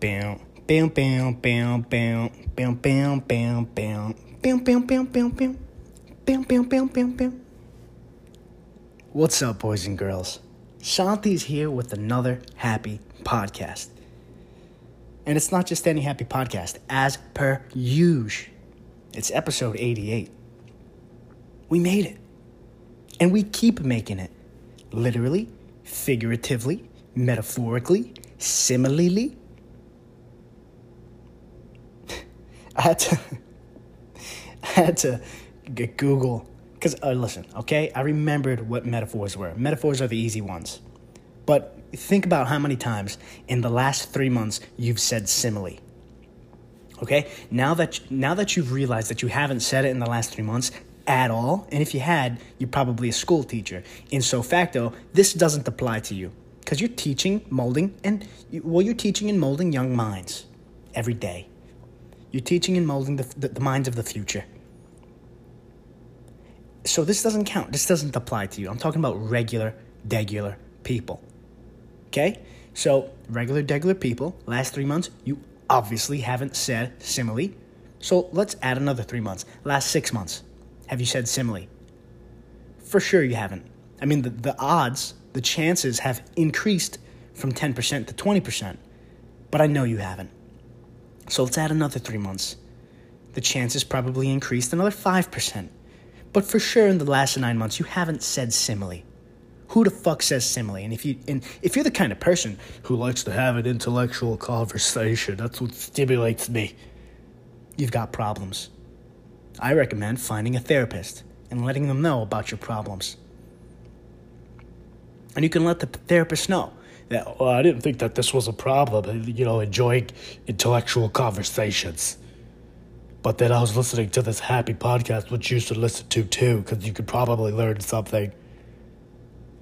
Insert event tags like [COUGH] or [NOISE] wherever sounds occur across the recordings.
bam, bam, bam, bam, bam, bam, bam, bam, bam, bam, bam, bam, bam, bam, bam, bam, bam, bam, bam. What's up, boys and girls? Santi's here with another happy podcast. And it's not just any happy podcast, as per usual. It's episode 88. We made it. And we keep making it. Literally, figuratively, metaphorically, similarly. I had to [LAUGHS] I had to Google because uh, listen, okay, I remembered what metaphors were. Metaphors are the easy ones, but think about how many times in the last three months you've said simile. Okay, now that now that you've realized that you haven't said it in the last three months at all, and if you had, you're probably a school teacher. In so facto, this doesn't apply to you because you're teaching, molding, and well, you're teaching and molding young minds every day. You're teaching and molding the, the, the minds of the future. So this doesn't count. This doesn't apply to you. I'm talking about regular, degular people. Okay? So, regular, degular people, last three months, you obviously haven't said simile. So let's add another three months. Last six months, have you said simile? For sure you haven't. I mean, the, the odds, the chances have increased from 10% to 20%, but I know you haven't. So let's add another three months. The chances probably increased another 5%. But for sure, in the last nine months, you haven't said simile. Who the fuck says simile? And if you and if you're the kind of person who likes to have an intellectual conversation, that's what stimulates me. You've got problems. I recommend finding a therapist and letting them know about your problems. And you can let the therapist know that well, I didn't think that this was a problem, you know, enjoying intellectual conversations. But then I was listening to this happy podcast, which you should listen to too, because you could probably learn something.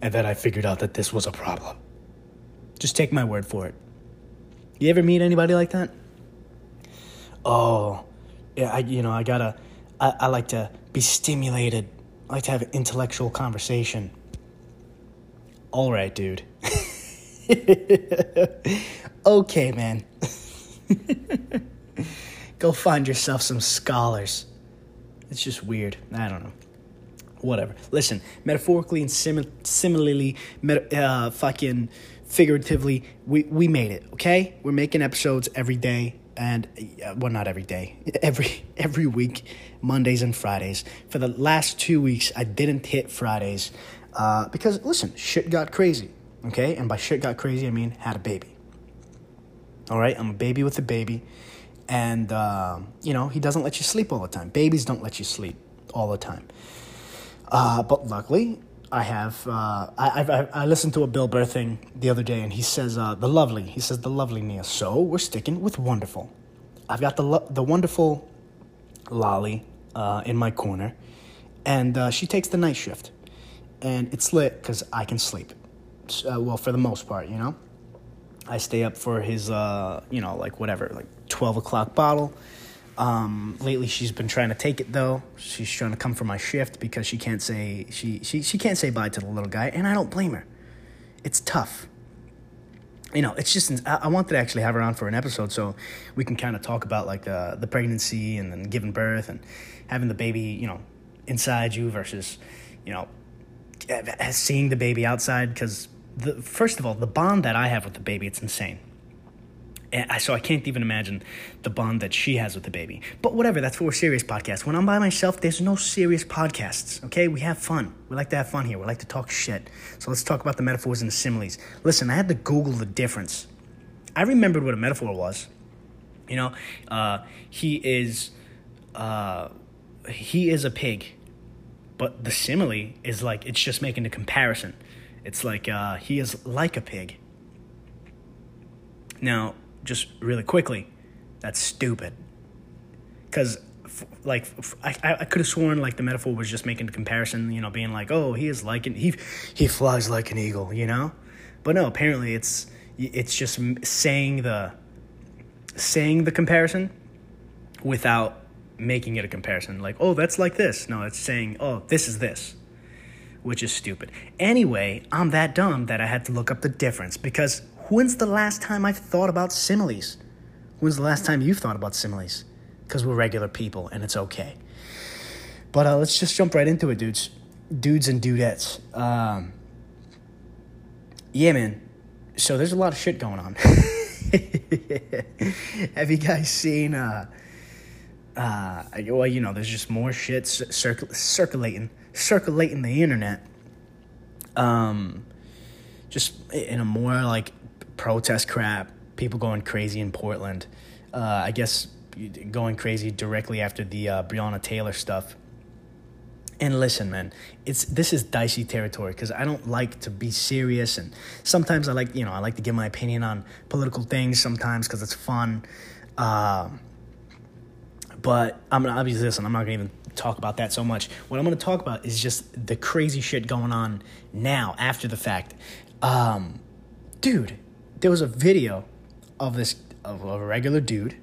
And then I figured out that this was a problem. Just take my word for it. You ever meet anybody like that? Oh, yeah, I, you know, I gotta, I, I like to be stimulated. I like to have an intellectual conversation. All right, dude. [LAUGHS] [LAUGHS] okay, man. [LAUGHS] Go find yourself some scholars. It's just weird. I don't know. Whatever. Listen, metaphorically and sim- similarly, meta- uh, fucking figuratively, we, we made it, okay? We're making episodes every day and uh, well not every day [LAUGHS] every every week mondays and fridays for the last two weeks i didn't hit fridays uh, because listen shit got crazy okay and by shit got crazy i mean had a baby all right i'm a baby with a baby and uh, you know he doesn't let you sleep all the time babies don't let you sleep all the time uh, but luckily I have uh, I, I I listened to a Bill Burr thing the other day, and he says uh, the lovely. He says the lovely Nia. So we're sticking with wonderful. I've got the lo- the wonderful Lolly uh, in my corner, and uh, she takes the night shift, and it's lit because I can sleep. Uh, well, for the most part, you know. I stay up for his, uh, you know, like whatever, like twelve o'clock bottle. Um, lately, she's been trying to take it though. She's trying to come for my shift because she can't say she, she she can't say bye to the little guy, and I don't blame her. It's tough. You know, it's just I, I wanted to actually have her on for an episode so we can kind of talk about like the the pregnancy and then giving birth and having the baby, you know, inside you versus, you know, seeing the baby outside. Because the first of all, the bond that I have with the baby, it's insane. And I, so I can't even imagine the bond that she has with the baby. But whatever, that's for a serious podcast. When I'm by myself, there's no serious podcasts, okay? We have fun. We like to have fun here. We like to talk shit. So let's talk about the metaphors and the similes. Listen, I had to Google the difference. I remembered what a metaphor was. You know, uh, he is, uh, he is a pig. But the simile is like, it's just making a comparison. It's like, uh, he is like a pig. Now, just really quickly, that's stupid. Because, like, I, I could have sworn, like, the metaphor was just making a comparison, you know, being like, oh, he is like an, he, he flies like an eagle, you know? But no, apparently it's, it's just saying the, saying the comparison without making it a comparison. Like, oh, that's like this. No, it's saying, oh, this is this which is stupid. Anyway, I'm that dumb that I had to look up the difference because when's the last time I've thought about similes? When's the last time you've thought about similes? Because we're regular people and it's okay. But uh, let's just jump right into it, dudes. Dudes and dudettes. Um, yeah, man. So there's a lot of shit going on. [LAUGHS] Have you guys seen? Uh, uh, well, you know, there's just more shit circul- circulating, circulating the internet. Um, just in a more like protest crap, people going crazy in Portland. Uh, I guess going crazy directly after the uh, Breonna Taylor stuff. And listen, man, it's this is dicey territory because I don't like to be serious, and sometimes I like you know I like to give my opinion on political things sometimes because it's fun. Uh, but I'm gonna obviously listen. I'm not gonna even talk about that so much. What I'm gonna talk about is just the crazy shit going on now after the fact. Um, dude, there was a video of this of a regular dude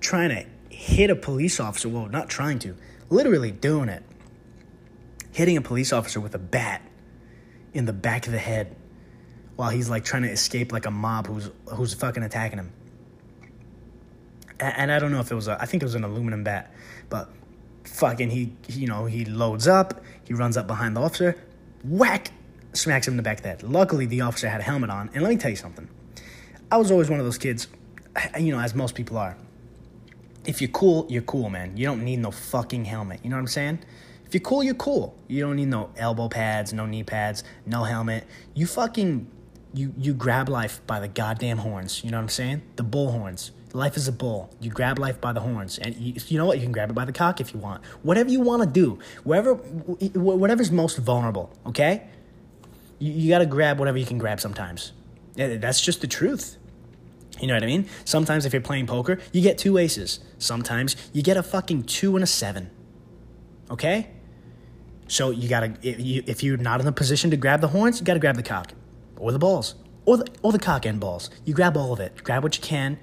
trying to hit a police officer. Well, not trying to, literally doing it hitting a police officer with a bat in the back of the head while he's like trying to escape like a mob who's who's fucking attacking him. And, I don't know if it was a I think it was an aluminum bat, but fucking he, he you know he loads up, he runs up behind the officer, whack, smacks him in the back of the head. Luckily, the officer had a helmet on, and let me tell you something. I was always one of those kids, you know, as most people are. If you're cool, you're cool, man. You don't need no fucking helmet. You know what I'm saying? If you're cool, you're cool. You don't need no elbow pads, no knee pads, no helmet. You fucking you you grab life by the goddamn horns. You know what I'm saying? The bull horns. Life is a bull. You grab life by the horns, and you, you know what? You can grab it by the cock if you want. Whatever you want to do, wherever, whatever's most vulnerable. Okay, you, you got to grab whatever you can grab. Sometimes, that's just the truth. You know what I mean? Sometimes if you're playing poker, you get two aces. Sometimes you get a fucking two and a seven. Okay? So you gotta if you're not in a position to grab the horns, you gotta grab the cock or the balls or the or the cock and balls. You grab all of it. Grab what you can,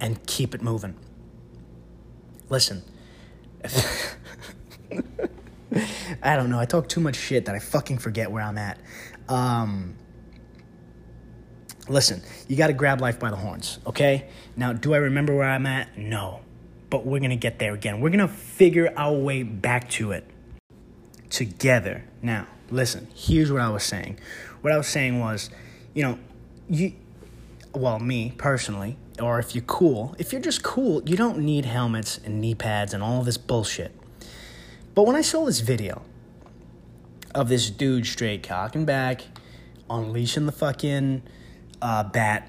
and keep it moving. Listen. [LAUGHS] I don't know. I talk too much shit that I fucking forget where I'm at. Um, listen, you got to grab life by the horns, okay? Now, do I remember where I'm at? No. But we're going to get there again. We're going to figure our way back to it together. Now, listen, here's what I was saying. What I was saying was, you know, you, well, me personally, or if you're cool, if you're just cool, you don't need helmets and knee pads and all this bullshit. But when I saw this video of this dude straight cocking back, unleashing the fucking uh, bat,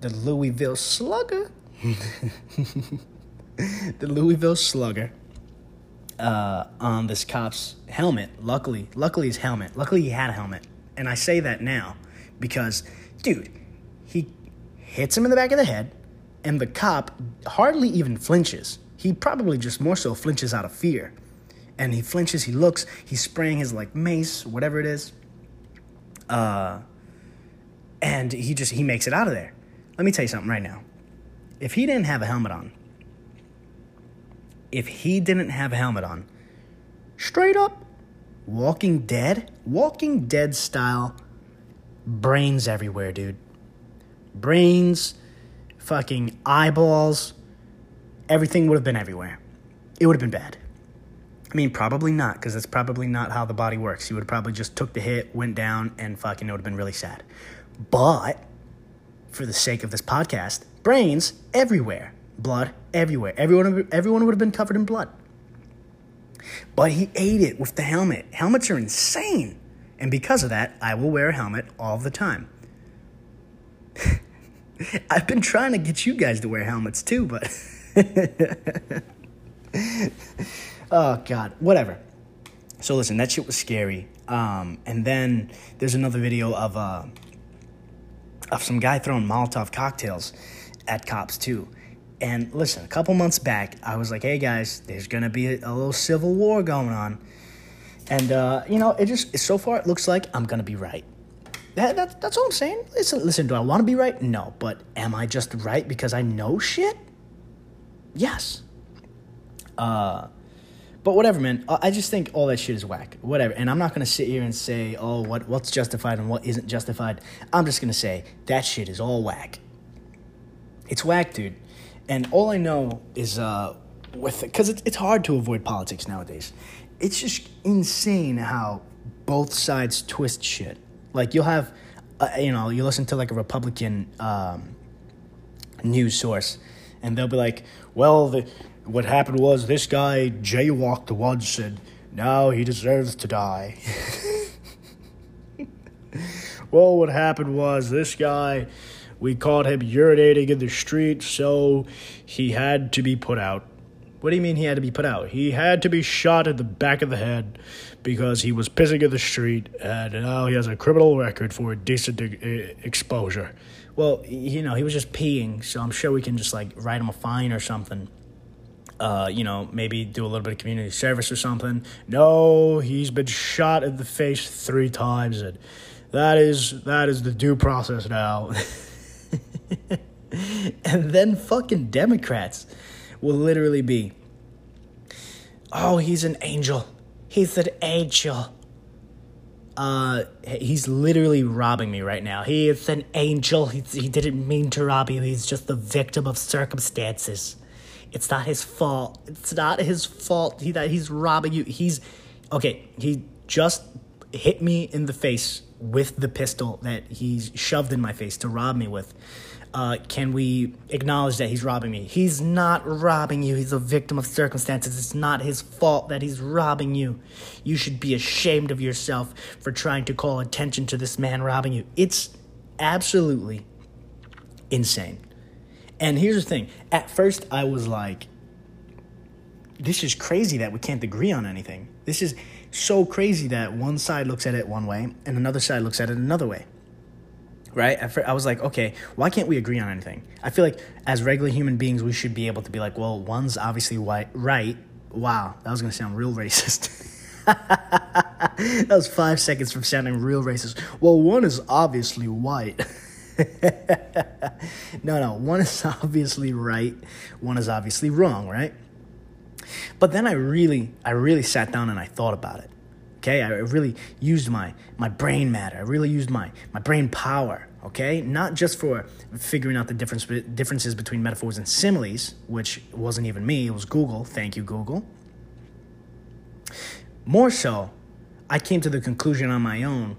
the Louisville Slugger, [LAUGHS] the Louisville Slugger, uh, on this cop's helmet. Luckily, luckily his helmet. Luckily he had a helmet, and I say that now because, dude, hits him in the back of the head, and the cop hardly even flinches. He probably just more so flinches out of fear, and he flinches. He looks. He's spraying his like mace, whatever it is. Uh, and he just he makes it out of there. Let me tell you something right now. If he didn't have a helmet on, if he didn't have a helmet on. Straight up, Walking Dead, Walking Dead style, brains everywhere, dude. Brains, fucking eyeballs, everything would have been everywhere. It would have been bad. I mean, probably not, because that's probably not how the body works. He would probably just took the hit, went down, and fucking it would have been really sad. But for the sake of this podcast, brains everywhere blood everywhere. Everyone, everyone would have been covered in blood. But he ate it with the helmet. Helmets are insane. And because of that, I will wear a helmet all the time. [LAUGHS] I've been trying to get you guys to wear helmets too, but. [LAUGHS] oh, God. Whatever. So listen, that shit was scary. Um, and then there's another video of, uh, of some guy throwing Molotov cocktails at cops too. And listen, a couple months back, I was like, hey guys, there's going to be a, a, little civil war going on. And, uh, you know, it just, so far it looks like I'm going to be right. That, that, that's all I'm saying. Listen, listen, do I want to be right? No. But am I just right because I know shit? Yes. Uh, but whatever, man. I just think all that shit is whack. Whatever. And I'm not to sit here and say, oh, what, what's justified and what isn't justified. I'm just to say that shit is all whack. It's whack, dude. And all I know is uh, with because it's it's hard to avoid politics nowadays. It's just insane how both sides twist shit. Like you'll have, uh, you know, you listen to like a Republican um, news source, and they'll be like, "Well, the, what happened was this guy jaywalked once, and now he deserves to die." [LAUGHS] well, what happened was this guy, we caught him urinating in the street, so he had to be put out. What do you mean he had to be put out? He had to be shot in the back of the head because he was pissing in the street, and now he has a criminal record for indecent exposure. Well, you know, he was just peeing, so I'm sure we can just like write him a fine or something. Uh, you know, maybe do a little bit of community service or something. No, he's been shot in the face three times, and that is that is the due process now. [LAUGHS] and then fucking Democrats will literally be, oh, he's an angel. He's an angel. Uh, he's literally robbing me right now. He is an angel. He, he didn't mean to rob you. He's just the victim of circumstances. It's not his fault. It's not his fault. He that he's robbing you. He's okay. He just hit me in the face with the pistol that he's shoved in my face to rob me with uh, can we acknowledge that he's robbing me? He's not robbing you. He's a victim of circumstances. It's not his fault that he's robbing you. You should be ashamed of yourself for trying to call attention to this man robbing you. It's absolutely insane. And here's the thing at first, I was like, this is crazy that we can't agree on anything. This is so crazy that one side looks at it one way and another side looks at it another way right? I was like, okay, why can't we agree on anything? I feel like as regular human beings, we should be able to be like, well, one's obviously white, right? Wow, that was gonna sound real racist. [LAUGHS] that was five seconds from sounding real racist. Well, one is obviously white. [LAUGHS] no, no, one is obviously right, one is obviously wrong, right? But then I really, I really sat down and I thought about it. Okay, I really used my my brain matter. I really used my my brain power. Okay, not just for figuring out the difference differences between metaphors and similes, which wasn't even me. It was Google. Thank you, Google. More so, I came to the conclusion on my own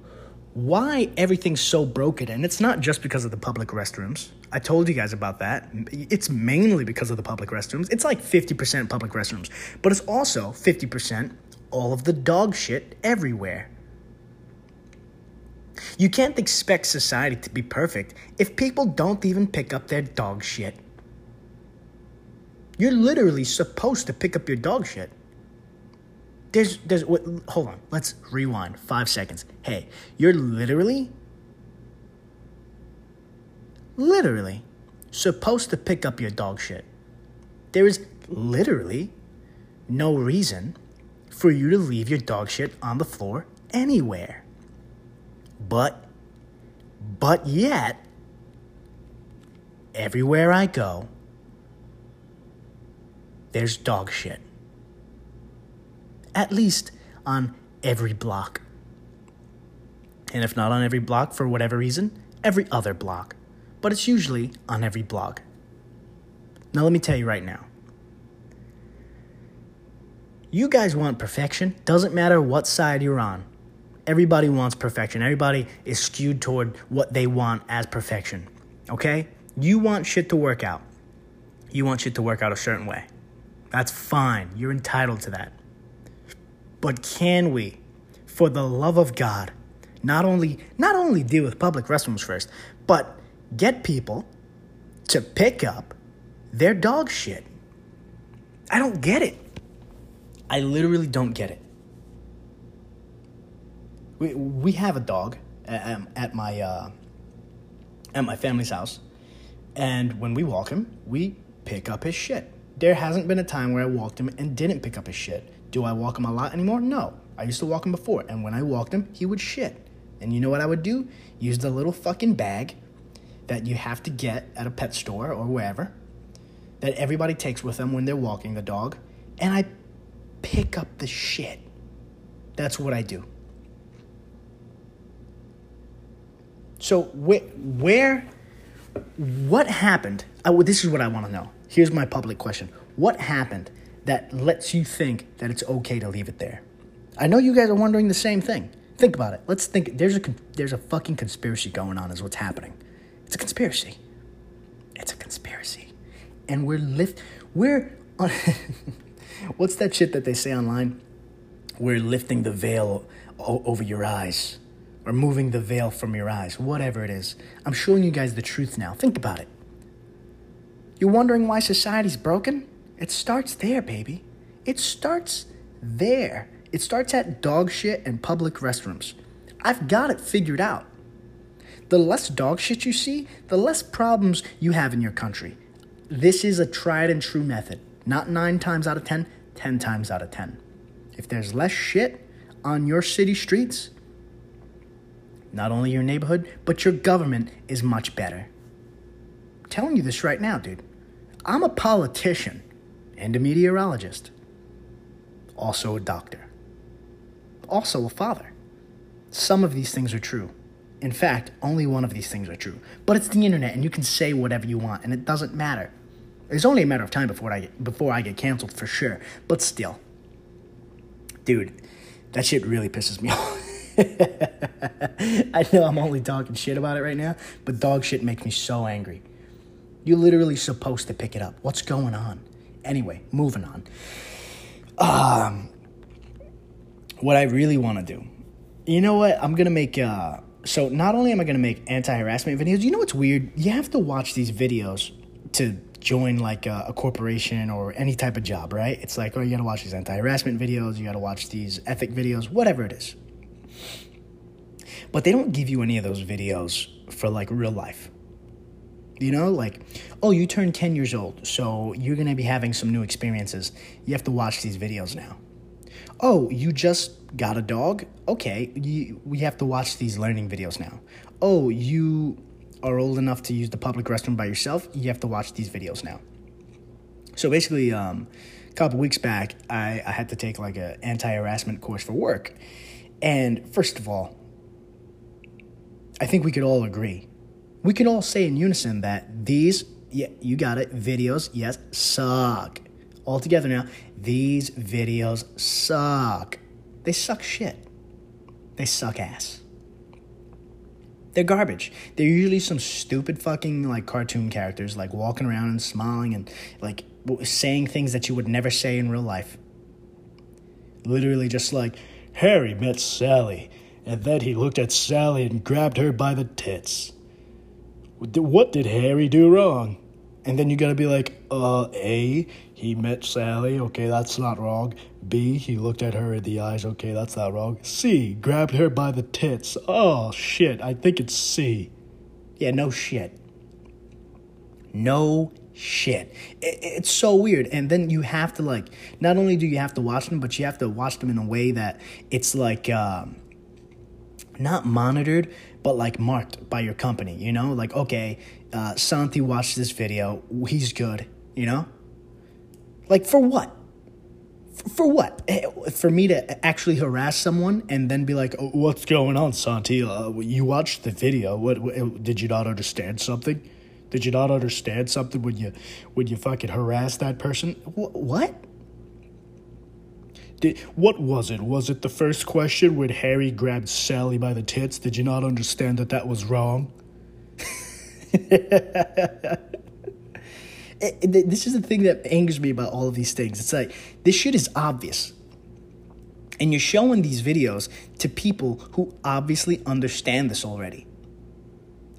why everything's so broken. And it's not just because of the public restrooms. I told you guys about that. It's mainly because of the public restrooms. It's like 50% public restrooms, but it's also 50% all of the dog shit everywhere. You can't expect society to be perfect if people don't even pick up their dog shit. You're literally supposed to pick up your dog shit. There's, there's, hold on, let's rewind five seconds. Hey, you're literally, literally supposed to pick up your dog shit. There is literally no reason for you to leave your dog shit on the floor anywhere. But, but yet, everywhere I go, there's dog shit. At least on every block. And if not on every block for whatever reason, every other block. But it's usually on every block. Now, let me tell you right now you guys want perfection. Doesn't matter what side you're on. Everybody wants perfection. Everybody is skewed toward what they want as perfection. Okay? You want shit to work out. You want shit to work out a certain way. That's fine. You're entitled to that. But can we, for the love of God, not only not only deal with public restrooms first, but get people to pick up their dog shit? I don't get it. I literally don't get it. We we have a dog at, at my uh, at my family's house, and when we walk him, we pick up his shit. There hasn't been a time where I walked him and didn't pick up his shit. Do I walk him a lot anymore? No. I used to walk him before, and when I walked him, he would shit. And you know what I would do? Use the little fucking bag that you have to get at a pet store or wherever that everybody takes with them when they're walking the dog, and I pick up the shit. That's what I do. So where, where what happened? this is what I want to know. Here's my public question What happened that lets you think that it's okay to leave it there? I know you guys are wondering the same thing. Think about it. Let's think. There's a there's a fucking conspiracy going on. Is what's happening. It's a conspiracy. It's a conspiracy, and we're lift. We're on. [LAUGHS] what's that shit that they say online? We're lifting the veil o- over your eyes, or moving the veil from your eyes. Whatever it is, I'm showing you guys the truth now. Think about it. You're wondering why society's broken? It starts there, baby. It starts there. It starts at dog shit and public restrooms. I've got it figured out. The less dog shit you see, the less problems you have in your country. This is a tried and true method. Not nine times out of ten, ten times out of ten. If there's less shit on your city streets, not only your neighborhood, but your government is much better. I'm telling you this right now, dude. I'm a politician and a meteorologist, also a doctor also a father. Some of these things are true. In fact, only one of these things are true. But it's the internet, and you can say whatever you want, and it doesn't matter. It's only a matter of time before I get, before I get canceled for sure. But still, dude, that shit really pisses me [LAUGHS] off. I know I'm only talking shit about it right now, but dog shit makes me so angry. You're literally supposed to pick it up. What's going on? Anyway, moving on. Um, what I really want to do. You know what? I'm gonna make. Uh, so not only am I gonna make anti-harassment videos, you know what's weird? You have to watch these videos to join like a, a, corporation or any type of job, right? It's like, oh, you gotta watch these anti-harassment videos, you gotta watch these ethic videos, whatever it is. But they don't give you any of those videos for like real life. You know, like, oh, you turned 10 years old, so you're gonna be having some new experiences. You have to watch these videos now oh, you just got a dog? Okay, you, we have to watch these learning videos now. Oh, you are old enough to use the public restroom by yourself? You have to watch these videos now. So basically, um, a couple weeks back, I, I had to take like an anti harassment course for work. And first of all, I think we could all agree. We can all say in unison that these, yeah, you got it, videos, yes, suck. All together now, these videos suck. They suck shit. They suck ass. They're garbage. They're usually some stupid fucking like cartoon characters, like walking around and smiling and like saying things that you would never say in real life. Literally, just like Harry met Sally, and then he looked at Sally and grabbed her by the tits. What did Harry do wrong? And then you gotta be like, uh, A, he met Sally, okay, that's not wrong. B, he looked at her in the eyes, okay, that's not wrong. C, grabbed her by the tits. Oh, shit, I think it's C. Yeah, no shit. No shit. It, it's so weird. And then you have to, like, not only do you have to watch them, but you have to watch them in a way that it's like, um, not monitored, but like marked by your company, you know? Like, okay, uh, Santi watched this video, he's good, you know? Like, for what? For what? Eh, for me to actually harass someone and then be like, oh, "What's going on, Santi? Uh, you watched the video. What, what? Did you not understand something? Did you not understand something when you when you fucking harass that person? Wh- what? Did, what was it? Was it the first question when Harry grabbed Sally by the tits? Did you not understand that that was wrong? [LAUGHS] Eh, eh, it, it, this is the thing that angers me about all of these things. It's like, this shit is obvious. And you're showing these videos to people who obviously understand this already.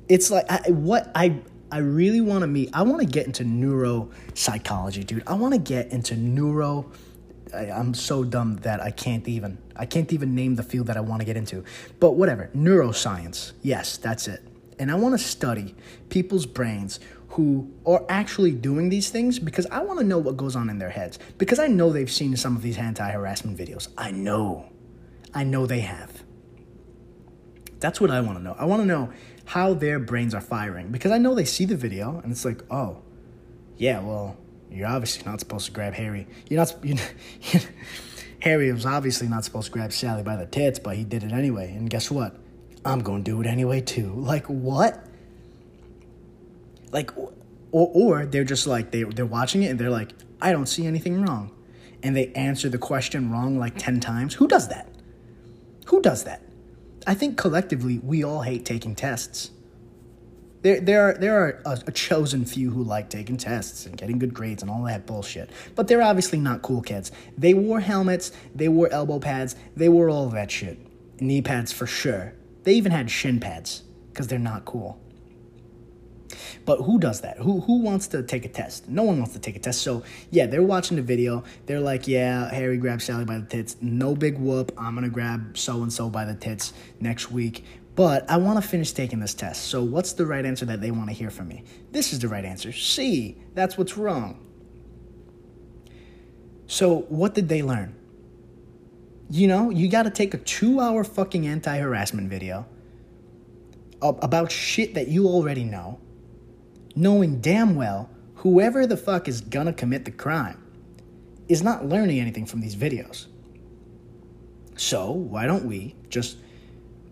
It's like, I, what I, I really want to meet, I want to get into neuropsychology, dude. I want to get into neuro I, am so dumb that I can't even I can't even name the field that I want to get into. But whatever, neuroscience. Yes, that's it. And I want to study people's brains who are actually doing these things because I want to know what goes on in their heads. Because I know they've seen some of these anti-harassment videos. I know. I know they have. That's what I want to know. I want to know how their brains are firing because I know they see the video and it's like, "Oh, yeah, well, you're obviously not supposed to grab Harry. You're not. You're, [LAUGHS] Harry was obviously not supposed to grab Sally by the tits, but he did it anyway. And guess what? I'm going to do it anyway too. Like what? Like Or, or they're just like, they, they're watching it and they're like, I don't see anything wrong. And they answer the question wrong like 10 times. Who does that? Who does that? I think collectively we all hate taking tests. There, there are, there are a, a, chosen few who like taking tests and getting good grades and all that bullshit. But they're obviously not cool kids. They wore helmets, they wore elbow pads, they wore all that shit. Knee pads for sure. They even had shin pads because they're not cool. But who does that? Who who wants to take a test? No one wants to take a test. So yeah, they're watching the video. They're like, yeah, Harry grabbed Sally by the tits. No big whoop. I'm gonna grab so and so by the tits next week. But I want to finish taking this test. So what's the right answer that they want to hear from me? This is the right answer. C. That's what's wrong. So what did they learn? You know, you got to take a two hour fucking anti harassment video about shit that you already know knowing damn well whoever the fuck is gonna commit the crime is not learning anything from these videos. So, why don't we just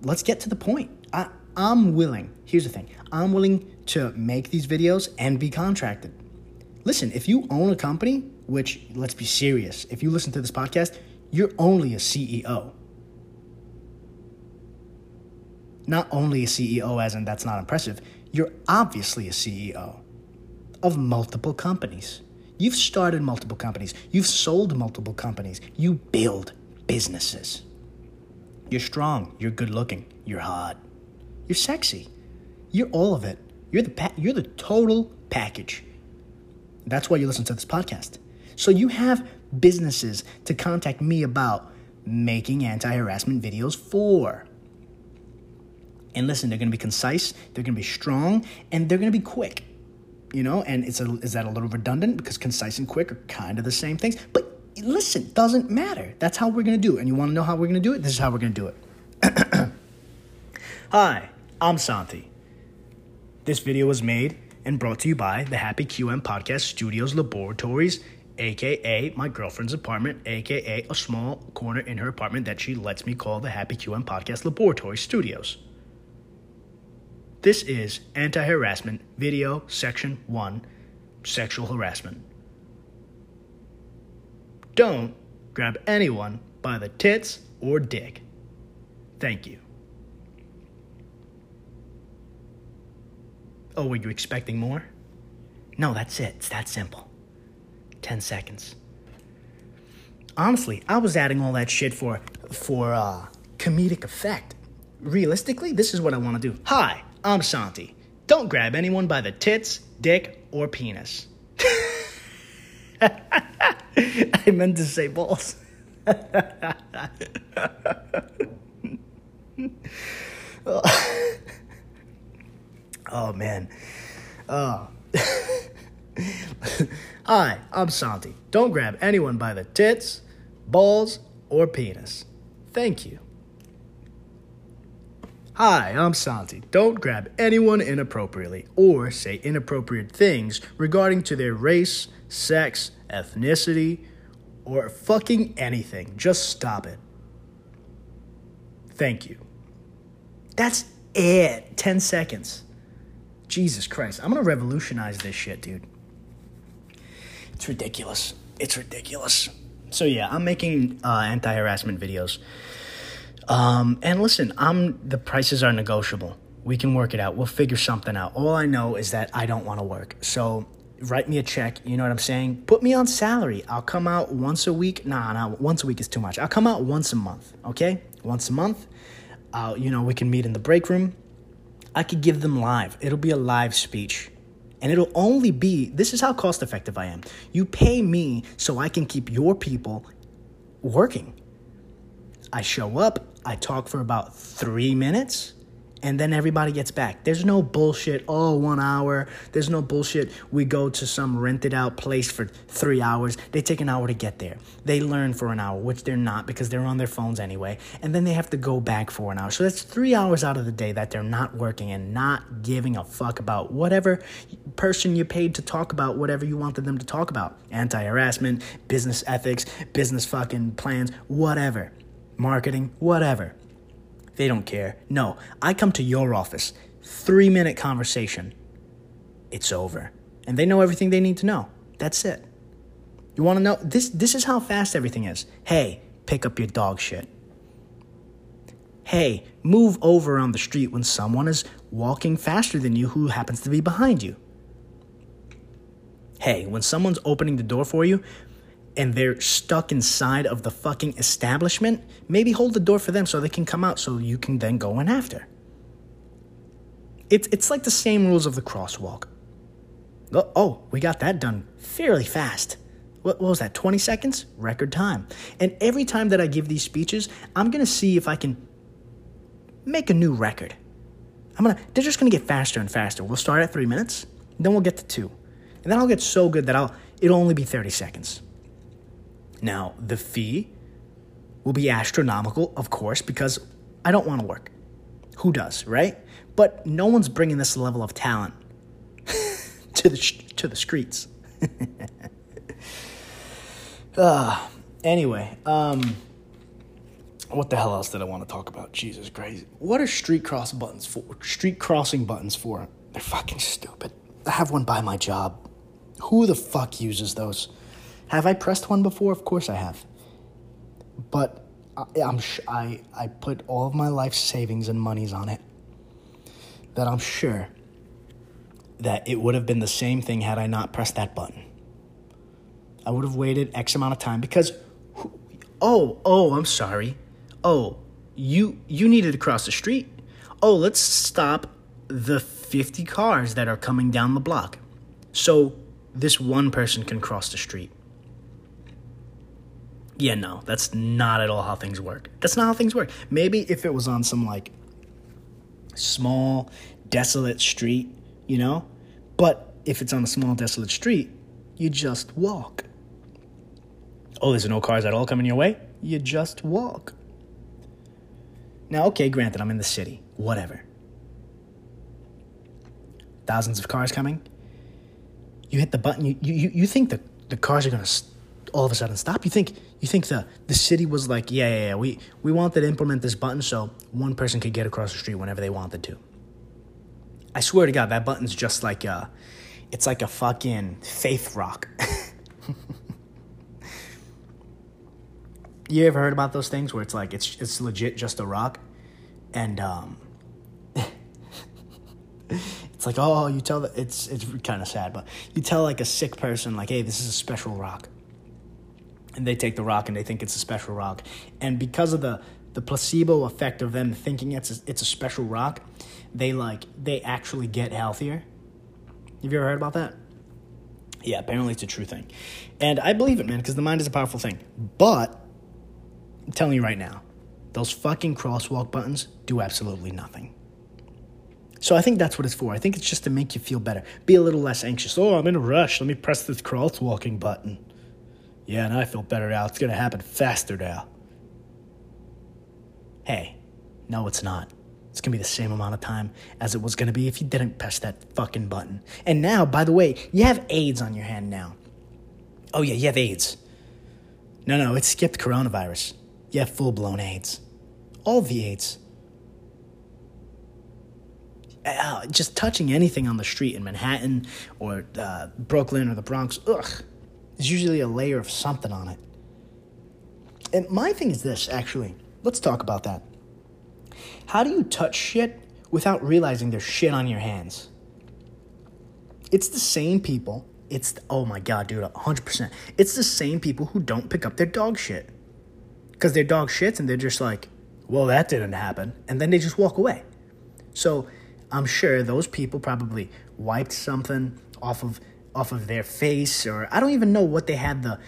let's get to the point? I, I'm willing, here's the thing I'm willing to make these videos and be contracted. Listen, if you own a company, which let's be serious, if you listen to this podcast, you're only a CEO. Not only a CEO, as in that's not impressive, you're obviously a CEO of multiple companies. You've started multiple companies. You've sold multiple companies. You build businesses. You're strong. You're good looking. You're hot. You're sexy. You're all of it. You're the pa- you're the total package. That's why you listen to this podcast. So you have businesses to contact me about making anti-harassment videos for. And listen, they're going to be concise, they're going to be strong, and they're going to be quick. You know, and it's a, is that a little redundant because concise and quick are kind of the same things. But listen, doesn't matter. That's how we're going to do it. And you want to know how we're going to do it? This is how we're going to do it. [CLEARS THROAT] Hi, I'm Santi. This video was made and brought to you by the Happy QM Podcast Studios Laboratories, aka my girlfriend's apartment, aka a small corner in her apartment that she lets me call the Happy QM Podcast Laboratory Studios. This is Anti Harassment Video Section 1 Sexual Harassment. Don't grab anyone by the tits or dick. Thank you. Oh, were you expecting more? No, that's it. It's that simple. 10 seconds. Honestly, I was adding all that shit for for uh comedic effect. Realistically, this is what I want to do. Hi, I'm Santi. Don't grab anyone by the tits, dick, or penis. [LAUGHS] I meant to say balls. [LAUGHS] oh. man. Oh. [LAUGHS] Hi, I'm Santi. Don't grab anyone by the tits, balls, or penis. Thank you. Hi, I'm Santi. Don't grab anyone inappropriately or say inappropriate things regarding to their race, sex, ethnicity, or fucking anything. Just stop it. Thank you. That's it. 10 seconds. Jesus Christ. I'm going to revolutionize this shit, dude. It's ridiculous. It's ridiculous. So, yeah, I'm making uh, anti harassment videos. Um, and listen, I'm the prices are negotiable. We can work it out. We'll figure something out. All I know is that I don't want to work. So write me a check. You know what I'm saying? Put me on salary. I'll come out once a week. Nah, nah, once a week is too much. I'll come out once a month. Okay, once a month. Uh, you know, we can meet in the break room. I could give them live. It'll be a live speech. And it'll only be this is how cost effective I am. You pay me so I can keep your people working. I show up, I talk for about three minutes and then everybody gets back. There's no bullshit, oh, one hour. There's no bullshit, we go to some rented out place for three hours. They take an hour to get there. They learn for an hour, which they're not because they're on their phones anyway. And then they have to go back for an hour. So that's three hours out of the day that they're not working and not giving a fuck about whatever person you paid to talk about whatever you wanted them to talk about anti harassment, business ethics, business fucking plans, whatever marketing, whatever. They don't care. No, I come to your office, three minute conversation. It's over. and they know everything they need to know. That's it. You want to know this this is how fast everything is. Hey, pick up your dog shit. Hey, move over on the street when someone is walking faster than you who happens to be behind you. Hey, when someone's opening the door for you and they're stuck inside of the fucking establishment, maybe hold the door for them so they can come out so you can then go in after. It's, it's like the same rules of the crosswalk. Oh, oh, we got that done fairly fast. What, what was that, 20 seconds? Record time. And every time that I give these speeches, I'm going to see if I can make a new record. I'm gonna they're just gonna get faster and faster. We'll start at three minutes, then we'll get to two. And then I'll get so good that I'll it'll only be 30 seconds. Now, the fee will be astronomical, of course, because I don't want to work. Who does, right? But no one's bringing this level of talent [LAUGHS] to the to the streets. uh, [LAUGHS] anyway, um, what the hell else did I want to talk about? Jesus Christ. What are street cross buttons for? Street crossing buttons for? They're fucking stupid. I have one by my job. Who the fuck uses those? Have I pressed one before? Of course I have. But I, am I I put all of my life savings and monies on it. That I'm sure that it would have been the same thing had I not pressed that button. I would have waited X amount of time because oh, oh, I'm sorry oh, you you needed to cross the street. Oh, let's stop the 50 cars that are coming down the block. So this one person can cross the street. Yeah, no, that's not at all how things work. That's not how things work. Maybe if it was on some like small, desolate street, you know? But if it's on a small, desolate street, you just walk. Oh, there's no cars at all coming your way? You just walk. Now, okay, granted, I'm in the city, whatever. Thousands of cars coming. You hit the button, you, you, you think the, the cars are going to all of a sudden stop? You think you think the, the city was like, yeah, yeah, yeah, we, we wanted to implement this button so one person could get across the street whenever they wanted to. I swear to God, that button's just like a, it's like a fucking faith rock. [LAUGHS] You ever heard about those things where it's like it's it's legit just a rock, and um, [LAUGHS] it's like oh you tell that it's it's kind of sad, but you tell like a sick person like hey this is a special rock, and they take the rock and they think it's a special rock, and because of the the placebo effect of them thinking it's a, it's a special rock, they like they actually get healthier. Have you ever heard about that? Yeah, apparently it's a true thing. And I believe it, man, because the mind is a powerful thing. But I'm telling you right now, those fucking crosswalk buttons do absolutely nothing. So I think that's what it's for. I think it's just to make you feel better. Be a little less anxious. Oh, I'm in a rush. Let me press this crosswalking button. Yeah, and I feel better now. It's going to happen faster now. Hey, no, it's not. It's going to be the same amount of time as it was going to be if you didn't press that fucking button. And now, by the way, you have AIDS on your hand now. Oh, yeah, you have AIDS. No, no, it skipped coronavirus. You have full blown AIDS. All the AIDS. Uh, just touching anything on the street in Manhattan or uh, Brooklyn or the Bronx, ugh, there's usually a layer of something on it. And my thing is this, actually. Let's talk about that. How do you touch shit without realizing there's shit on your hands? It's the same people. It's, oh my god, dude, 100%. It's the same people who don't pick up their dog shit because they're dog shits and they're just like, well, that didn't happen. And then they just walk away. So I'm sure those people probably wiped something off of off of their face or I don't even know what they had the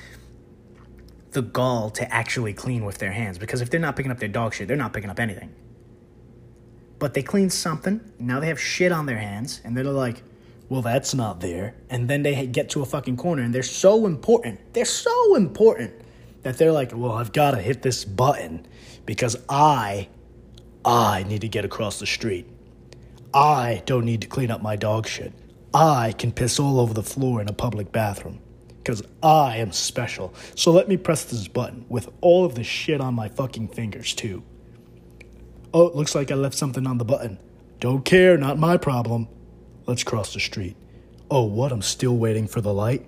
the gall to actually clean with their hands because if they're not picking up their dog shit, they're not picking up anything. But they clean something, now they have shit on their hands and they're like, "Well, that's not there." And then they get to a fucking corner and they're so important. They're so important that they're like, well, I've got to hit this button because I, I need to get across the street. I don't need to clean up my dog shit. I can piss all over the floor in a public bathroom because I am special. So let me press this button with all of the shit on my fucking fingers, too. Oh, it looks like I left something on the button. Don't care, not my problem. Let's cross the street. Oh, what? I'm still waiting for the light?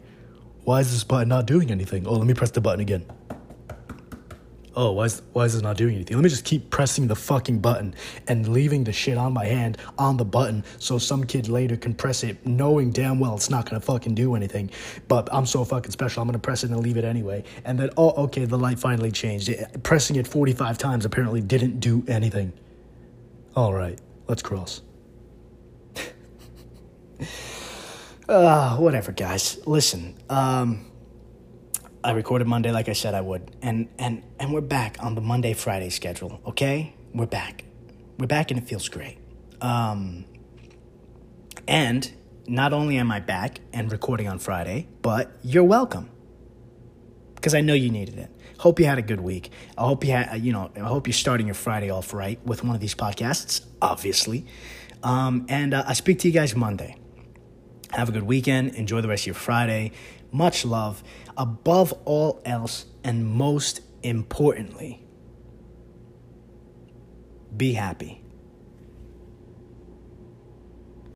Why is this button not doing anything? Oh, let me press the button again. Oh, why is, why is this not doing anything? Let me just keep pressing the fucking button and leaving the shit on my hand on the button so some kid later can press it knowing damn well it's not gonna fucking do anything. But I'm so fucking special, I'm gonna press it and leave it anyway. And then, oh, okay, the light finally changed. It, pressing it 45 times apparently didn't do anything. All right, let's cross. Uh, [LAUGHS] whatever, guys. Listen, um, I recorded Monday like I said I would, and and and we're back on the Monday Friday schedule. Okay, we're back. We're back, and it feels great. Um, and not only am I back and recording on Friday, but you're welcome because I know you needed it. Hope you had a good week. I hope you had, you know, I hope you're starting your Friday off right with one of these podcasts, obviously. Um, and uh, I speak to you guys Monday. Have a good weekend. Enjoy the rest of your Friday. Much love. Above all else, and most importantly, be happy.